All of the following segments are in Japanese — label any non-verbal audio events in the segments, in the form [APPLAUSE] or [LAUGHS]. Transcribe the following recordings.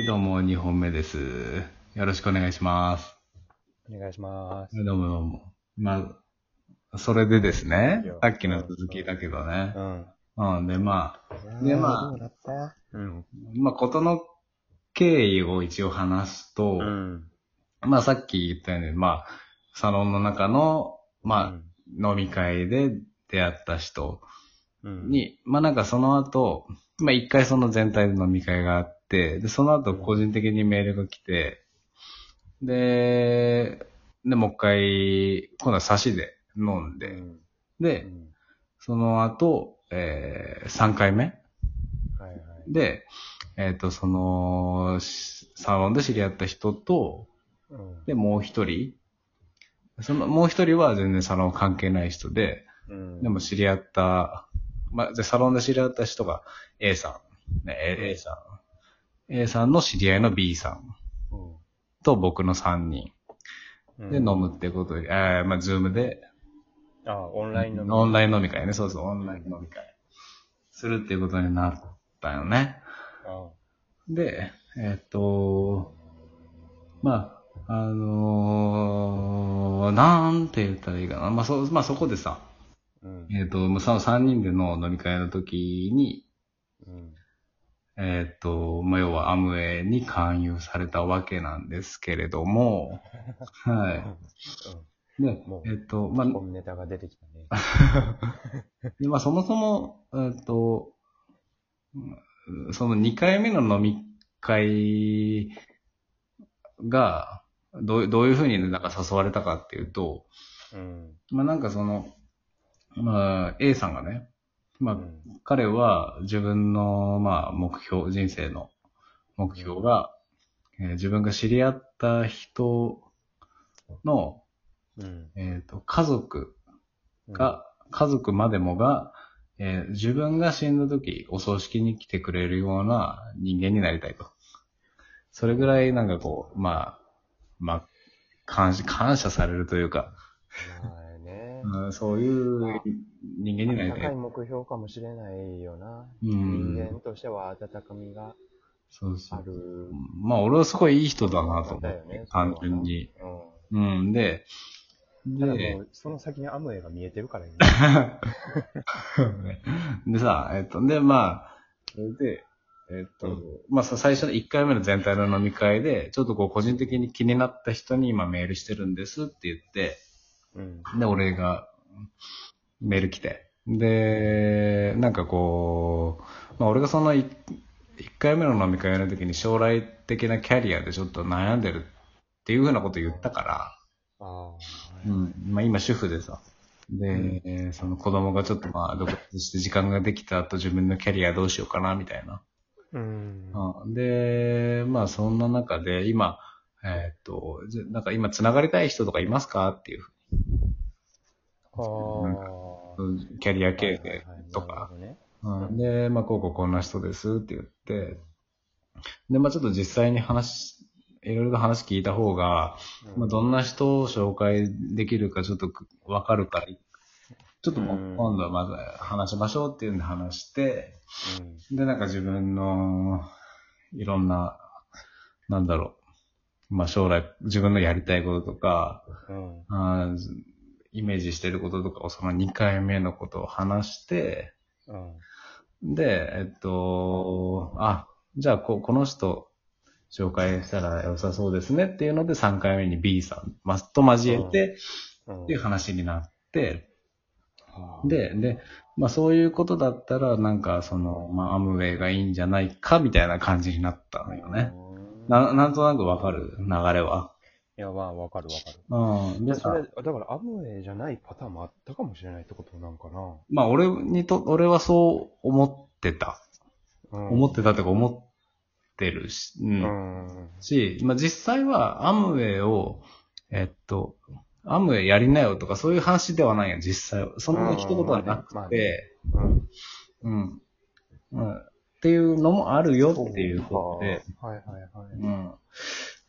はい、どうも、2本目です。よろしくお願いします。お願いします。はいどうもどうも。まあ、それでですねさっきの続きだけどね。うん。うん、で、まあ、でまあどうん。まあ、ことの経緯を一応話すと、うん。まあ、さっき言ったように、まあ、サロンの中の、まあ、飲み会で出会った人うん、に、まあなんかその後、まあ一回その全体で飲み会があって、で、その後個人的にメールが来て、で、で、もう一回、今度は差しで飲んで、うん、で、うん。その後、えー、3回目。はいはい。で、えっ、と、その、しサロンで知り合った人と、うん。で、もう一人、その、もう一人は全然サロン関係ない人で、うん、でも知り合った、まあ、で、サロンで知り合った人が A さん、ね、A, A さん。A さんの知り合いの B さんうん、と僕の3人うんで飲むってことで、えー、まあ、ズームで、あ、オンラインの。オンライン飲み会ね、そうそう、オンライン飲み会。するっていうことになったよね。あで、えっ、と、まあ、あのー、なんて言ったらいいかな。まあ、そ、まあ、そこでさ、うん。えっ、と、その3人での飲み会の時に、うん。えっ、と、まあ、要はアムウェイに勧誘されたわけなんですけれども、はい。でも、うえっ、と、まあネタが出てきたね。[LAUGHS] でまあ、そもそも、えっ、と、うんその2回目の飲み会が、どうどういうふうになんか誘われたかっていうと、うん。まあ、なんかその、まあ、A さんがね、まあ、うん彼は自分の、まあ、目標、人生の目標が、えー自分が知り合った人の、うん。えっ、と、家族が、家族までもが、えー自分が死んだ時、お葬式に来てくれるような人間になりたいと。それぐらいなんかこう、まあ、まあ、感謝、感謝されるというか。うんそういう人間になりたい。高い目標かもしれないよな。うん人間としては温かみがそうそう。ある。まあ、俺はすごいいい人だなと思ってね、単純に。うん。うん、で、でその先にアムウェイが見えてるからいい、[LAUGHS] でさ、えっと、で、まあ、それで、えっと、まあさ、最初の1回目の全体の飲み会で、ちょっとこう、個人的に気になった人に今メールしてるんですって言って、うん。で、俺が、メール来て。で、なんかこう、まあ俺がその1回目の飲み会の時に将来的なキャリアでちょっと悩んでるっていうふうなこと言ったから、ああ。うん。まあ今主婦でさ。で、その子供がちょっとまあ独立して時間ができた後自分のキャリアどうしようかなみたいな。うん。うん、で、まあそんな中で今、えーっと、なんか今繋がりたい人とかいますかっていう、ああ。キャリア経営はいはいはいとか。うん、で、まあこうこうこんな人ですって言って、で、まあちょっと実際に話、いろいろと話聞いた方が、まあ、どんな人を紹介できるかちょっとわかるから、ちょっと今度はまず話しましょうっていうんで話して、で、なんか自分のいろんな、なんだろう、まあ将来自分のやりたいこととか、うん。イメージしてることとかをその2回目のことを話して、うん。で、えっと、あ、じゃあここの人紹介したら良さそうですねっていうので3回目に B さんまと交えてうん。っていう話になって、はあ、で、で、まあそういうことだったらなんかその、まあアムウェイがいいんじゃないかみたいな感じになったのよね。うんな、なんとなくわかる流れは。いや、まあ、わかるわかる。うん。でそれ、、だから、アムウェイじゃないパターンもあったかもしれないってことなんかな。まあ俺にと、俺はそう思ってた。うん、思ってたとか思ってるし、う。うんん。し、まあ実際はアムウェイを、えっと、アムウェイやりなよとかそういう話ではないよ、実際は。そんな一言はなくて、まあねうん。うん、うん。っていうのもあるよっていうことで、はいはいはい。うん。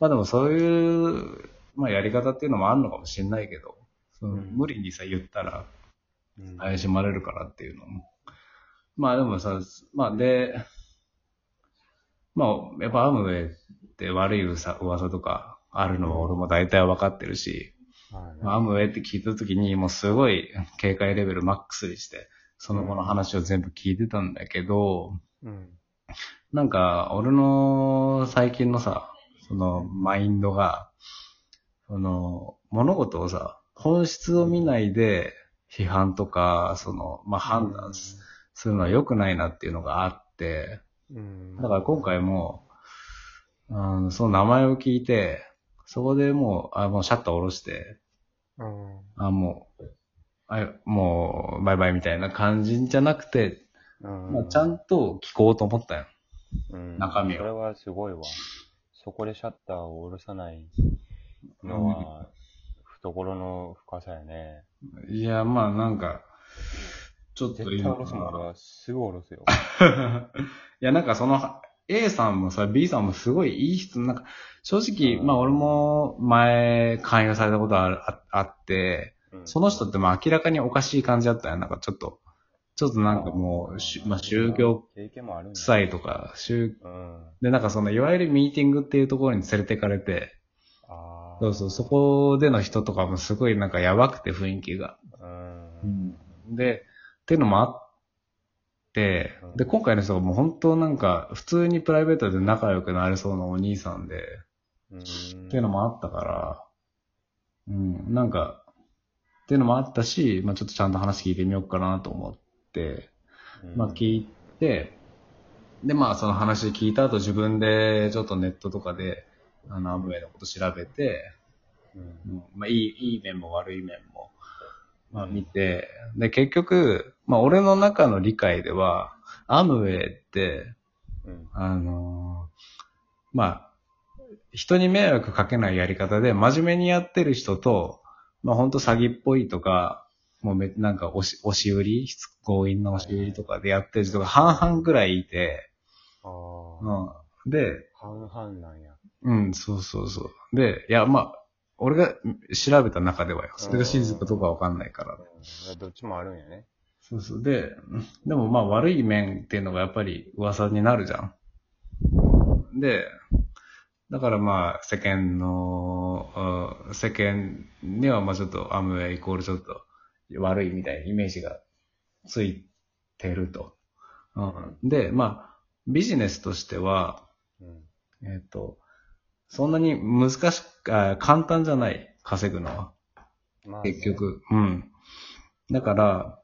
まあでもそういう、まあやり方っていうのもあるのかもしれないけど、そのうん。無理にさ言ったらうん。怪しまれるからっていうのも。まあでもさ、まあで、まあ、やっぱアムウェイって悪い噂噂とかあるのは俺も大体分かってるし、アムウェイって聞いた時にもうすごい警戒レベルマックスにして、その後の話を全部聞いてたんだけど、うん。なんか、俺の最近のさ、その、マインドが、その、物事をさ、本質を見ないで、批判とか、その、まあ、判断すするのは良くないなっていうのがあって、うん。だから今回も、うん、その名前を聞いて、そこでもう、あ、もうシャッター下ろして、うん。あ、もう、あもう、バイバイみたいな感じじゃなくて、うん。まあ、ちゃんと聞こうと思ったよ。うん中身をそれはすごいわ。そこでシャッターを下ろさないのは、懐の深さやね。いや、まあなんか、ちょっと絶対下ろすもん俺はすぐ下ろすよ。[LAUGHS] いや、なんかその、A さんもさ、B さんもすごいいい人、なんか、正直、まあ俺も前、勧誘されたことあるああって、うんその人ってまあ明らかにおかしい感じだったよ。なんかちょっと、ちょっとなんかもう、しまあ宗教経験もあるんだ。臭いとか、宗、うん。で、なんかその、いわゆるミーティングっていうところに連れてかれて。そうそう、そこでの人とかもすごいなんかやばくて雰囲気が。うん。で、っていうのもあってうん、で、今回の人がもう本当なんか、普通にプライベートで仲良くなれそうなお兄さんで、うん。っていうのもあったから、うん、なんか、っていうのもあったし、まあちょっとちゃんと話聞いてみようかなと思っまあ聞いて、で、まあその話聞いた後自分でちょっとネットとかで、あの、アムウェイのこと調べて、うんうんまあ、いい、いい面も悪い面も、まあ見て、で、結局、まあ俺の中の理解では、アムウェイって、うん。あのーまあ、人に迷惑かけないやり方で真面目にやってる人と、まあ本当詐欺っぽいとか、もうめ、なんか押し、押し売り強引な押し売りとかでやってる人が半々ぐらいいて、ああ。うん。で、半々なんや。うん、そうそうそう。で、いや、まあ、俺が調べた中ではよ。それが真実かどうかわかんないから。うんどっちもあるんやね。そうそう。で、でもまあ悪い面っていうのがやっぱり噂になるじゃん。で、だからまあ世間の、うん世間にはまあちょっとアムウェイイコールちょっと悪いみたいなイメージがついてると。うん、で、まあビジネスとしては、うん。えっ、と、そんなに難しく、あ簡単じゃない、稼ぐのは。まあね結。局。うん。だから、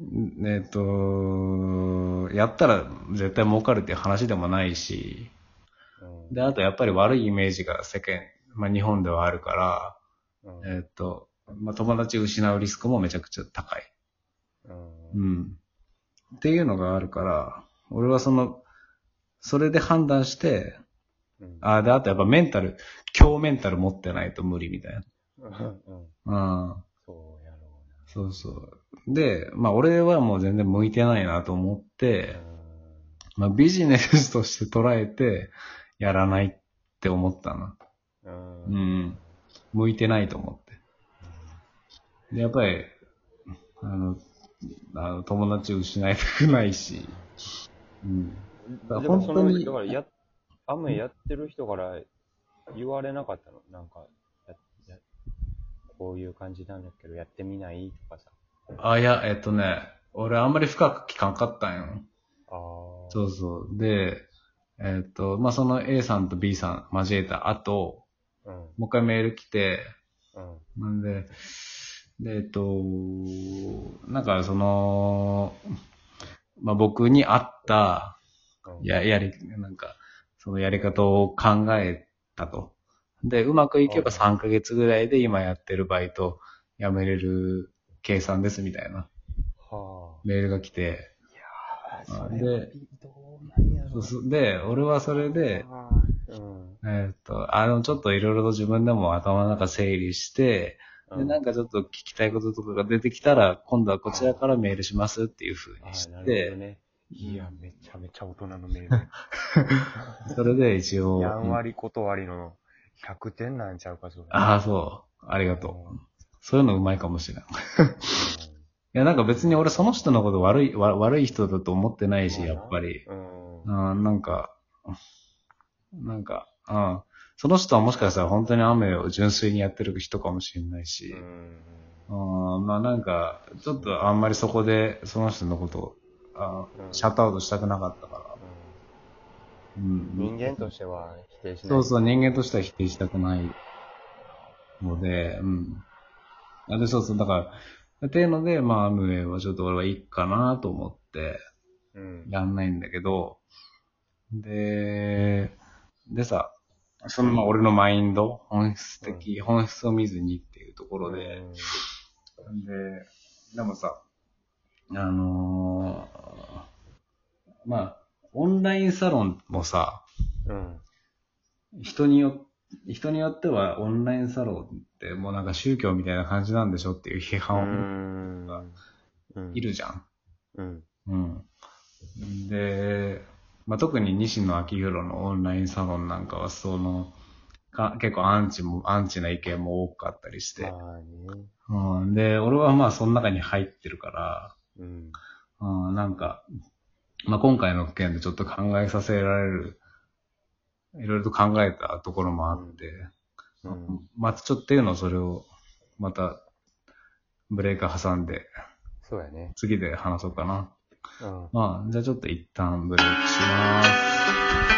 んえっ、と、やったら絶対儲かるっていう話でもないし、うんで、あとやっぱり悪いイメージが世間、まあ日本ではあるから、うんえっ、と、まあ友達失うリスクもめちゃくちゃ高い。うんうん。っていうのがあるから、俺はその、それで判断して、うんあで、あとやっぱメンタル、強メンタル持ってないと無理みたいうんうんな。うん。そうやろそうそう。で、まあ俺はもう全然向いてないなと思っうてな。、まあビジネスとして捉えてやらないって思ったな。うん。ううんん。向いてないと思って。で、やっぱり、あの、あの友達失いたくないし、うん。だから本当にだからや、アムやってる人から言われなかったのなんか、ややこういう感じなんだけど、やってみないとかさ。あ、いや、えっとね、俺あんまり深く聞かんかったんよ。ああ。そうそう。で、えっと、まあ、その A さんと B さん交えた後、うん。もう一回メール来て、うん。なんで、で、えっと、なんかその、まあ、僕に合った、うん。や、やり、なんか、そのやり方を考えたと。で、うまくいけばうん3ヶ月ぐらいで今やってるバイト辞めれる計算ですみたいなはメールが来て、あ。あそれはでどうなんやろで、俺はそれで、うん。えーっと、あの、ちょっといろいろと自分でも頭の中整理して、で、うんなんかちょっと聞きたいこととかが出てきたら、今度はこちらからメールしますっていう風にして、ね。いや、めちゃめちゃ大人のメール。[LAUGHS] それで一応、やんわり断りの100点なんちゃうか、それ。ああ、そう。ありがとう。そういうのうまいかもしれな [LAUGHS] い。や、なんか別に俺その人のこと悪い、わ悪い人だと思ってないし、やっぱり。うん。なんか、なんか、うん。その人はもしかしたら本当にアムウェイを純粋にやってる人かもしれないし、うん。うん、まあなんか、ちょっとあんまりそこでその人のことを、あうんシャットアウトしたくなかったから。うん。人間としては否定しない。そうそう、人間としては否定したくないので、うん。あで、そうそう、だから、っていうので、まあ、アムウェイはちょっと俺はいいかなと思って、うん。やんないんだけど、で、でさ、そのまあ俺のマインド、本質的、本質を見ずにっていうところで、で、でもさ、あのーまあ、オンラインサロンもさ、うん。人によ人によってはオンラインサロンってもうなんか宗教みたいな感じなんでしょっていう批う判をん。うん。いるじゃん。うん。うん。で、まあ、特に西野昭弘のオンラインサロンなんかはその、か結構アンチも、アンチな意見も多かったりして。うん、で、俺はまあその中に入ってるから、うん。うん、なんか、まあ、今回の件でちょっと考えさせられる、いろいろと考えたところもあって、うん。またちょっとっていうのをそれを、また、ブレーカー挟んで、そうやね。次で話そうかな。うん。まあ、じゃあちょっと一旦ブレイクします。